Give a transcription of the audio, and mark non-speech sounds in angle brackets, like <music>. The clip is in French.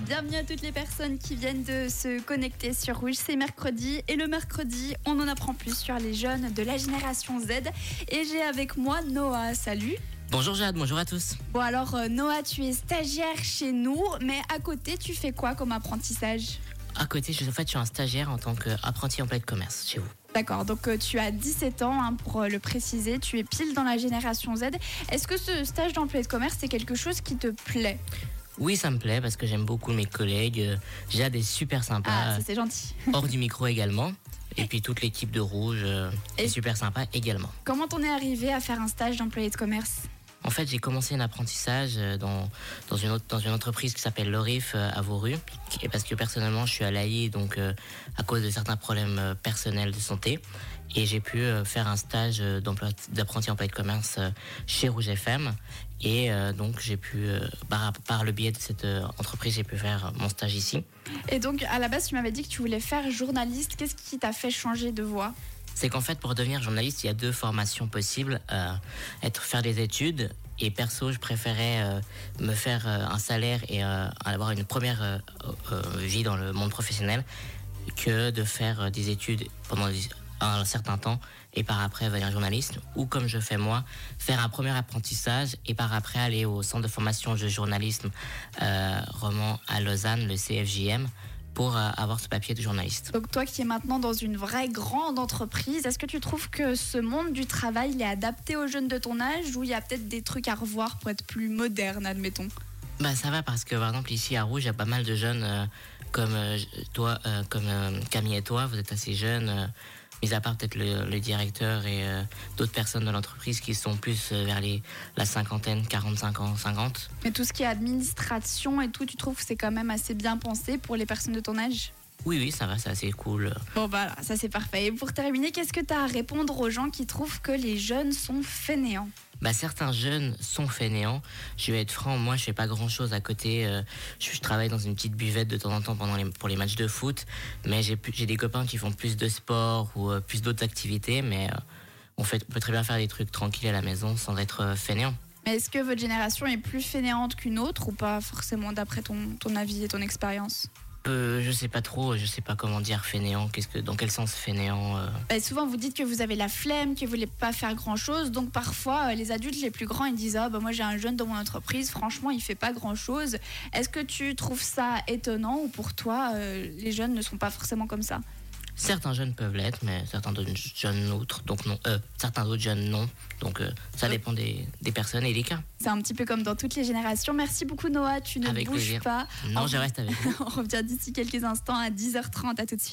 Bienvenue à toutes les personnes qui viennent de se connecter sur Rouge. C'est mercredi et le mercredi, on en apprend plus sur les jeunes de la génération Z. Et j'ai avec moi Noah. Salut. Bonjour Jade, bonjour à tous. Bon alors euh, Noah, tu es stagiaire chez nous, mais à côté, tu fais quoi comme apprentissage? À côté, je, en fait, je suis un stagiaire en tant qu'apprenti employé de commerce chez vous. D'accord, donc euh, tu as 17 ans, hein, pour euh, le préciser, tu es pile dans la génération Z. Est-ce que ce stage d'employé de commerce, c'est quelque chose qui te plaît? Oui, ça me plaît parce que j'aime beaucoup mes collègues. euh, Jade est super Ah, sympa, ça c'est gentil. <laughs> hors du micro également. Et puis toute l'équipe de Rouge Et- est super sympa également. Comment t'en es arrivé à faire un stage d'employé de commerce? En fait, j'ai commencé un apprentissage euh, dans, dans, une, entreprise qui s'appelle Lorif euh, à Vauru. Et parce que personnellement, je suis à l'AI, donc euh, à cause de certains problèmes personnels de santé. Et j'ai pu faire un stage d'apprenti employé de commerce chez Rouge FM. Et donc, j'ai pu, par, par le biais de cette entreprise, j'ai pu faire mon stage ici. Et donc à la base, tu m'avais dit que tu voulais faire journaliste. Qu'est-ce qui t'a fait changer de voie? C'est qu'en fait, pour devenir journaliste, il y a deux formations possibles. Euh, être faire des études. Et perso, je préférais euh, me faire euh, un salaire et avoir une première vie dans le monde professionnel que de faire des études pendant un certain temps et par après devenir journaliste. Ou comme je fais moi, faire un premier apprentissage et par après aller au centre de formation de journalisme roman à Lausanne, le CFJM, pour euh, avoir ce papier de journaliste. Donc toi qui es maintenant dans une vraie grande entreprise, est-ce que tu trouves que ce monde du travail il est adapté aux jeunes de ton âge ou il y a peut-être des trucs à revoir pour être plus moderne, admettons? Bah ça va parce que par exemple ici à Rouge il y a pas mal de jeunes euh, comme euh, toi, euh, comme Camille et toi, vous êtes assez jeunes, mis à part peut-être le, directeur et euh, d'autres personnes de l'entreprise qui sont plus euh, vers les la cinquantaine, 45 ans, 50. Mais tout ce qui est administration et tout, tu trouves que c'est quand même assez bien pensé pour les personnes de ton âge? Oui oui ça va, c'est assez cool. Bon bah voilà, ça c'est parfait. Et pour terminer, qu'est-ce que tu as à répondre aux gens qui trouvent que les jeunes sont fainéants? Bah certains jeunes sont fainéants. Je vais être franc, moi je fais pas grand chose à côté. euh, je, je travaille dans une petite buvette de temps en temps pendant les, pour les matchs de foot, mais j'ai des copains qui font plus de sport ou euh, plus d'autres activités, mais euh, on, fait, on peut très bien faire des trucs tranquilles à la maison sans être fainéant. Mais est-ce que votre génération est plus fainéante qu'une autre ou pas forcément d'après ton, ton avis et ton expérience? Euh, je sais pas trop, je sais pas comment dire fainéant, qu'est-ce que, dans quel sens fainéant euh. Bah, souvent, vous dites que vous avez la flemme, que vous voulez pas faire grand-chose. Donc, parfois, euh, les adultes les plus grands, ils disent Ah, bah, moi, j'ai un jeune dans mon entreprise, franchement, il fait pas grand-chose. Est-ce que tu trouves ça étonnant ou pour toi, euh, les jeunes ne sont pas forcément comme ça? Certains jeunes peuvent l'être, mais certains d'autres jeunes autres, donc non. Euh, certains d'autres jeunes non. Donc euh, ça dépend des, des personnes et des cas. C'est un petit peu comme dans toutes les générations. Merci beaucoup, Noah. Tu ne Avec bouges plaisir. pas. Non, je reste avec vous. <laughs> On revient d'ici quelques instants à 10h30. À tout de suite.